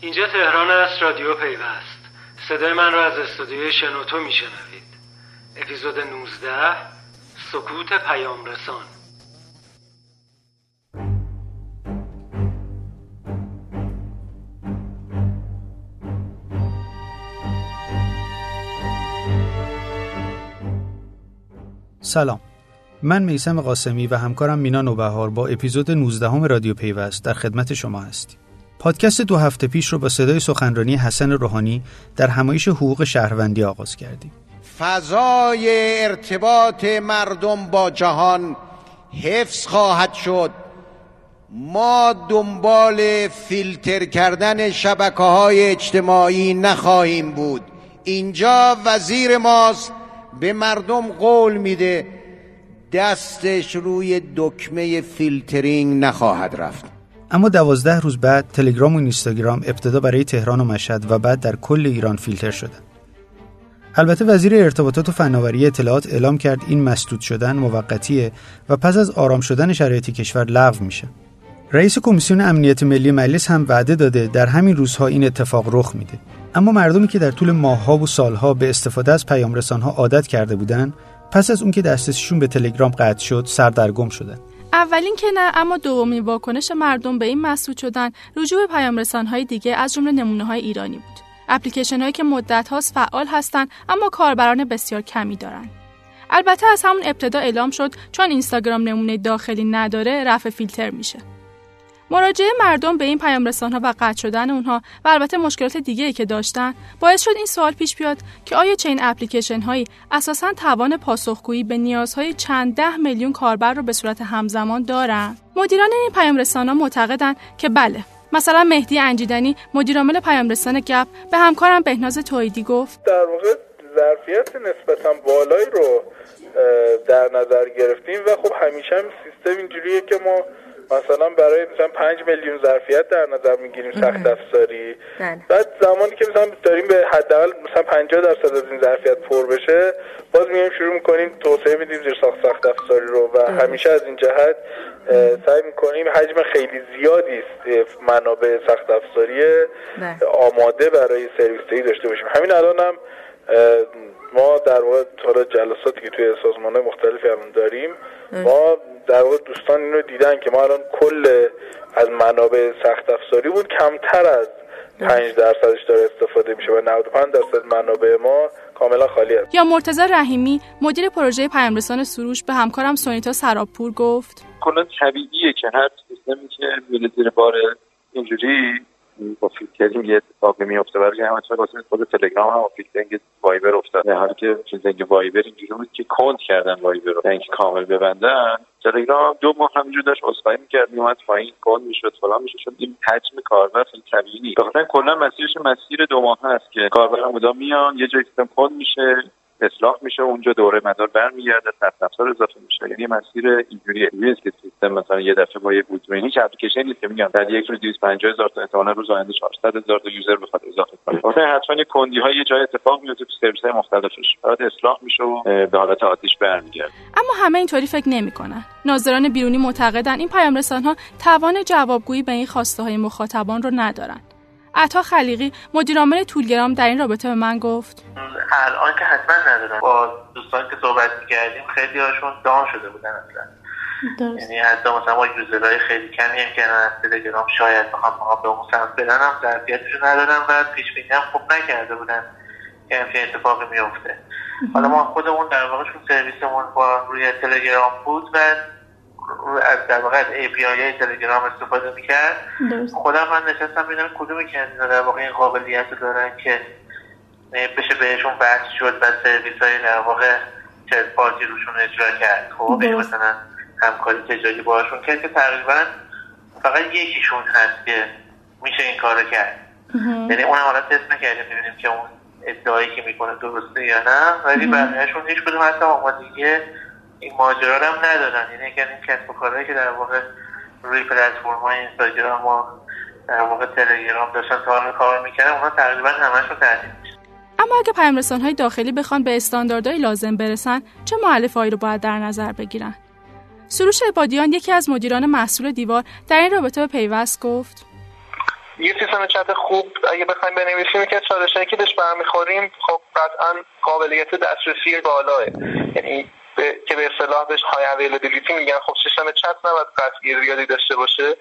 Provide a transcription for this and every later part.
اینجا تهران است رادیو پیوست. صدای من را از استودیوی شنوتو میشنوید. اپیزود 19 سکوت پیام رسان سلام. من میسم قاسمی و همکارم مینا نوبهار با اپیزود 19 رادیو پیوست در خدمت شما هستیم. پادکست دو هفته پیش رو با صدای سخنرانی حسن روحانی در همایش حقوق شهروندی آغاز کردیم. فضای ارتباط مردم با جهان حفظ خواهد شد. ما دنبال فیلتر کردن شبکه های اجتماعی نخواهیم بود. اینجا وزیر ماست به مردم قول میده دستش روی دکمه فیلترینگ نخواهد رفت. اما دوازده روز بعد تلگرام و اینستاگرام ابتدا برای تهران و مشهد و بعد در کل ایران فیلتر شدن. البته وزیر ارتباطات و فناوری اطلاعات اعلام کرد این مسدود شدن موقتیه و پس از آرام شدن شرایط کشور لغو میشه. رئیس کمیسیون امنیت ملی مجلس هم وعده داده در همین روزها این اتفاق رخ میده. اما مردمی که در طول ماهها و سالها به استفاده از پیام رسانها عادت کرده بودند، پس از اون که دسترسیشون به تلگرام قطع شد، سردرگم شدن. اولین که نه اما دومین واکنش مردم به این مسدود شدن رجوع پیام های دیگه از جمله نمونه های ایرانی بود. اپلیکیشن هایی که مدت هاست فعال هستند اما کاربران بسیار کمی دارند. البته از همون ابتدا اعلام شد چون اینستاگرام نمونه داخلی نداره رفع فیلتر میشه. مراجعه مردم به این پیام ها و قطع شدن اونها و البته مشکلات دیگه که داشتن باعث شد این سوال پیش بیاد که آیا چین اپلیکیشن هایی اساسا توان پاسخگویی به نیازهای چند ده میلیون کاربر رو به صورت همزمان دارن؟ مدیران این پیام ها معتقدن که بله. مثلا مهدی انجیدنی مدیرعامل پیام رسان گپ به همکارم بهناز تویدی گفت. در واقع ظرفیت نسبتا بالایی رو در نظر گرفتیم و خب همیشه هم سیستم اینجوریه که ما مثلا برای مثلا 5 میلیون ظرفیت در نظر می‌گیریم سخت افزاری. بله. بعد زمانی که مثلا داریم به حداقل مثلا 50 درصد از این ظرفیت پر بشه باز میایم شروع می‌کنیم توسعه میدیم زیر ساخت سخت افزاری رو و همیشه از این جهت سعی می‌کنیم حجم خیلی زیادی است منابع سخت افزاری بله. آماده برای سرویس داشته باشیم. همین الان هم ما در واقع حالا جلساتی که توی سازمان مختلفی الان داریم ما در واقع دوستان اینو دیدن که ما الان کل از منابع سخت افزاری بود کمتر از 5 درصدش داره استفاده میشه و 95 درصد منابع ما کاملا خالی است یا مرتضی رحیمی مدیر پروژه پیامرسان سروش به همکارم سونیتا سرابپور گفت. کلا طبیعیه که هر سیستمی که میره زیر بار اینجوری با فیلترینگ یه اتفاقی میفته برای همه واسه خود تلگرام هم فیلترینگ وایبر افتاد. هر که فیلترینگ وایبر اینجوری بود که کند کردن وایبر رو. اینکه کامل ببندن. تلگرام دو ماه همینجور داشت اسخای می‌کرد میومد پایین کند می‌شد فلان می‌شد. چون این حجم کاربر خیلی طبیعی نیست. کلا مسیرش مسیر دو ماه هست که کاربر مدام میان یه جایی سیستم کند میشه. اصلاح میشه اونجا دوره مدار برمیگرده سخت افزار اضافه میشه. یعنی مسیر اینجوریه نیست که سیستم مثلا یه دفعه با یه بودجه هیچ اپلیکیشن نیست که میگم در یک روز 250 هزار تا احتمالاً روز آینده 400 هزار تا یوزر بخواد اضافه کنه. واسه حتما کندی های یه جای اتفاق میفته تو سرویس های مختلفش. بعد اصلاح میشه و به حالت عادیش برمیگرده. اما همه اینطوری فکر نمی‌کنن. ناظران بیرونی معتقدن این پیام ها توان جوابگویی به این خواسته های مخاطبان رو ندارن. عطا خلیقی مدیرعامل تولگرام در این رابطه به من گفت. الان که حتما ندارم. با دوستان که صحبت می‌کردیم خیلی هاشون دان شده بودن اصلا. یعنی حتی مثلا با یوزرهای خیلی کمی هم که از تلگرام شاید بخوام به اون سمت برن هم ظرفیتشو ندارن و پیش بینی هم خوب نکرده بودن که همچین اتفاقی میفته حالا ما خودمون در واقع سرویسمون با روی تلگرام بود و از در واقع از API تلگرام استفاده می‌کرد. خودم من نشستم ببینم کدومی که در واقع این قابلیت دارن که بشه بهشون بحث شد و سرویس های در واقع چرت پارتی روشون اجرا کرد. خب مثلا همکاری تجاری باشون کرد که تقریبا فقط یکیشون هست که میشه این کارو کرد. یعنی اون حالا تست نکردیم ببینیم که اون ادعایی که می‌کنه درسته یا نه. ولی بقیهشون هیچ کدوم حتی آمادگی این ماجرا هم ندارن. یعنی اگر این کسب و کارهایی که در واقع روی پلتفرم های اینستاگرام و در واقع تلگرام داشتن تا کار می‌کردن اونا تقریبا همشون تعطیل میشه اما اگه پیام های داخلی بخوان به استانداردهای لازم برسن چه هایی رو باید در نظر بگیرن؟ سروش عبادیان یکی از مدیران محصول دیوار در این رابطه به پیوست گفت یه سیستم چت خوب اگه بخوایم بنویسیم که چالشایی که بهش برمیخوریم خب قطعا قابلیت دسترسی بالاه. یعنی که به اصطلاح بهش high availability میگن. خب سیستم چت نباید قطعی زیادی داشته باشه.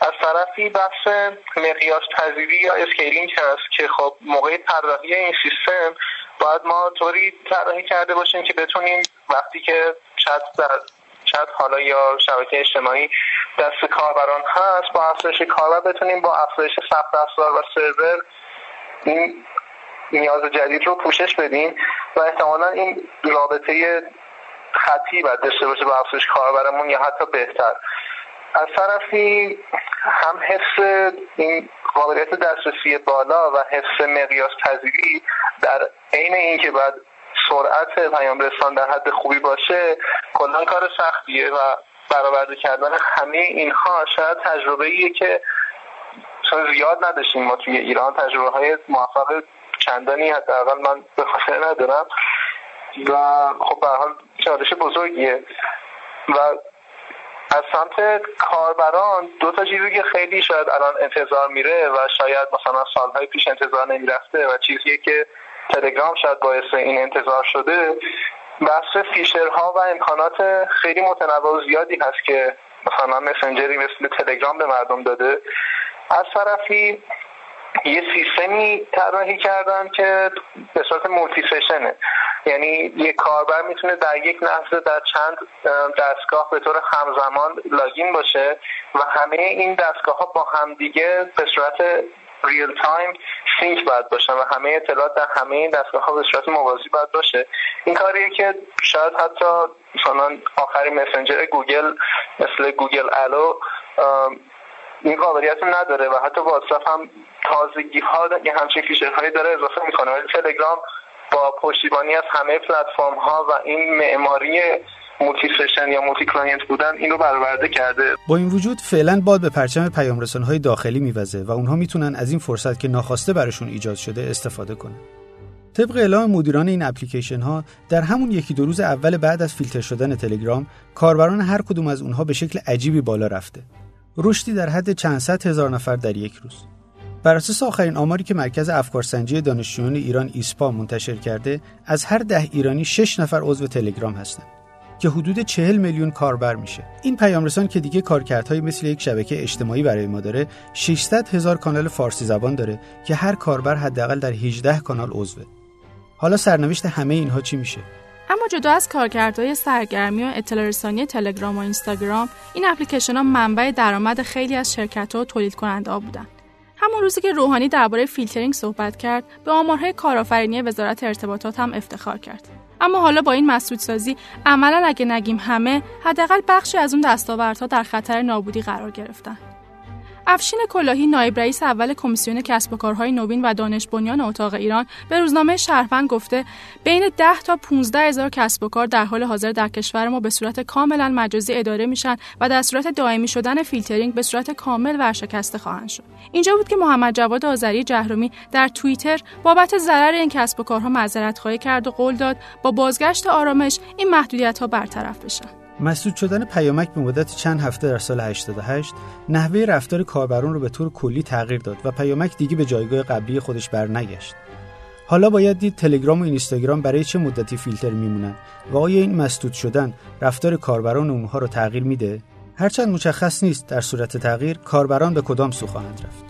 از طرفی بحث مقیاس پذیری یا scaling هست که خب موقع طراحی این سیستم باید ما طوری طراحی کرده باشیم که بتونیم وقتی که چت در چت حالا یا شبکه اجتماعی دست کاربران هست با افزایش کاربر بتونیم با افزایش سخت افزار و سرور این نیاز جدید رو پوشش بدیم و احتمالا این رابطه خطی باید داشته باشه با افزایش کاربرمون یا حتی بهتر. از طرفی هم حفظ این قابلیت دسترسی بالا و حفظ مقیاس پذیری در عین اینکه باید سرعت پیام رسان در حد خوبی باشه کلا کار سختیه و برآورده کردن همه اینها شاید تجربه ایه که چون زیاد نداشتیم ما توی ایران. تجربه های موفق چندانی حداقل من به خاطر ندارم. و خب به حال چالش بزرگیه. و از سمت کاربران دو تا چیزی که خیلی شاید الان انتظار میره و شاید مثلا سالهای پیش انتظار نمی‌رفته و چیزیه که تلگرام شاید باعث این انتظار شده بحث فیشرها و امکانات خیلی متنوع زیادی هست که مثلا مسنجری مثل تلگرام به مردم داده. از طرفی یه سیستمی طراحی کردن که به صورت multi-session ه یعنی یک کاربر می‌تونه در یک لحظه در چند دستگاه به طور همزمان login باشه و همه این دستگاه ها با همدیگه به صورت real-time sync باید باشن و همه اطلاعات در همه این دستگاه ها به صورت موازی باید باشه. این کاریه که شاید حتی مثلا آخرین مسنجر گوگل مثل گوگل Allo این قابلیت نداره و حتی واتساپ هم تازگی ها یه همچین feature هایی داره اضافه می‌کنه. ولی تلگرام با پشتیبانی از همه پلتفرم ها و این معماری multi-session یا multi-client بودن اینو برآورده کرده. با این وجود فعلا باد به پرچم پیام های داخلی میوزه و اونها می‌تونن از این فرصت که ناخواسته براشون ایجاد شده استفاده کنن. طبق اعلام مدیران این اپلیکیشن ها در همون یکی دو روز اول بعد از فیلتر شدن تلگرام کاربران هر کدوم از اونها به شکل عجیبی بالا رفته. رشدی در حد چند صد هزار نفر در یک روز. بر اساس آخرین آماری که مرکز افکارسنجی دانشجویان ایران ایسپا منتشر کرده از هر ده ایرانی 6 نفر عضو تلگرام هستند که حدود 40 میلیون کاربر میشه. این پیام رسان که دیگه کارکردهای مثل یک شبکه اجتماعی برای ما داره 600 هزار کانال فارسی زبان داره که هر کاربر حداقل در 18 کانال عضوه. حالا سرنوشت همه اینها چی میشه؟ اما جدا از کارکردهای سرگرمی و اطلاع رسانی تلگرام و اینستاگرام این اپلیکیشن ها منبع درآمد خیلی از شرکت ها و تولید کننده ها بودن. همون روزی که روحانی درباره فیلترینگ صحبت کرد به آمارهای کارآفرینی وزارت ارتباطات هم افتخار کرد. اما حالا با این مسدودسازی عملا اگه نگیم همه حداقل بخشی از اون دستاوردها در خطر نابودی قرار گرفتن. افشین کلاهی نایب رئیس اول کمیسیون کسب و کارهای نوین و دانش بنیان اتاق ایران به روزنامه شهروند گفته بین 10 تا 15 هزار کسب و کار در حال حاضر در کشور ما به صورت کاملا مجازی اداره میشن و در صورت دائمی شدن فیلترینگ به صورت کامل ورشکسته خواهند شد. اینجا بود که محمد جواد آذری جهرومی در توییتر بابت ضرر این کسب و کارها معذرت خواهی کرد و قول داد با بازگشت آرامش این محدودیت ها برطرف بشن. مسدود شدن پیامک به مدت چند هفته در سال 88 نحوه رفتار کاربران رو به طور کلی تغییر داد و پیامک دیگه به جایگاه قبلی خودش برنگشت. حالا باید دید تلگرام و اینستاگرام برای چه مدتی فیلتر میمونن و آیا این مسدود شدن رفتار کاربران اونها رو تغییر میده؟ هرچند مشخص نیست در صورت تغییر کاربران به کدام سو خواهند رفت.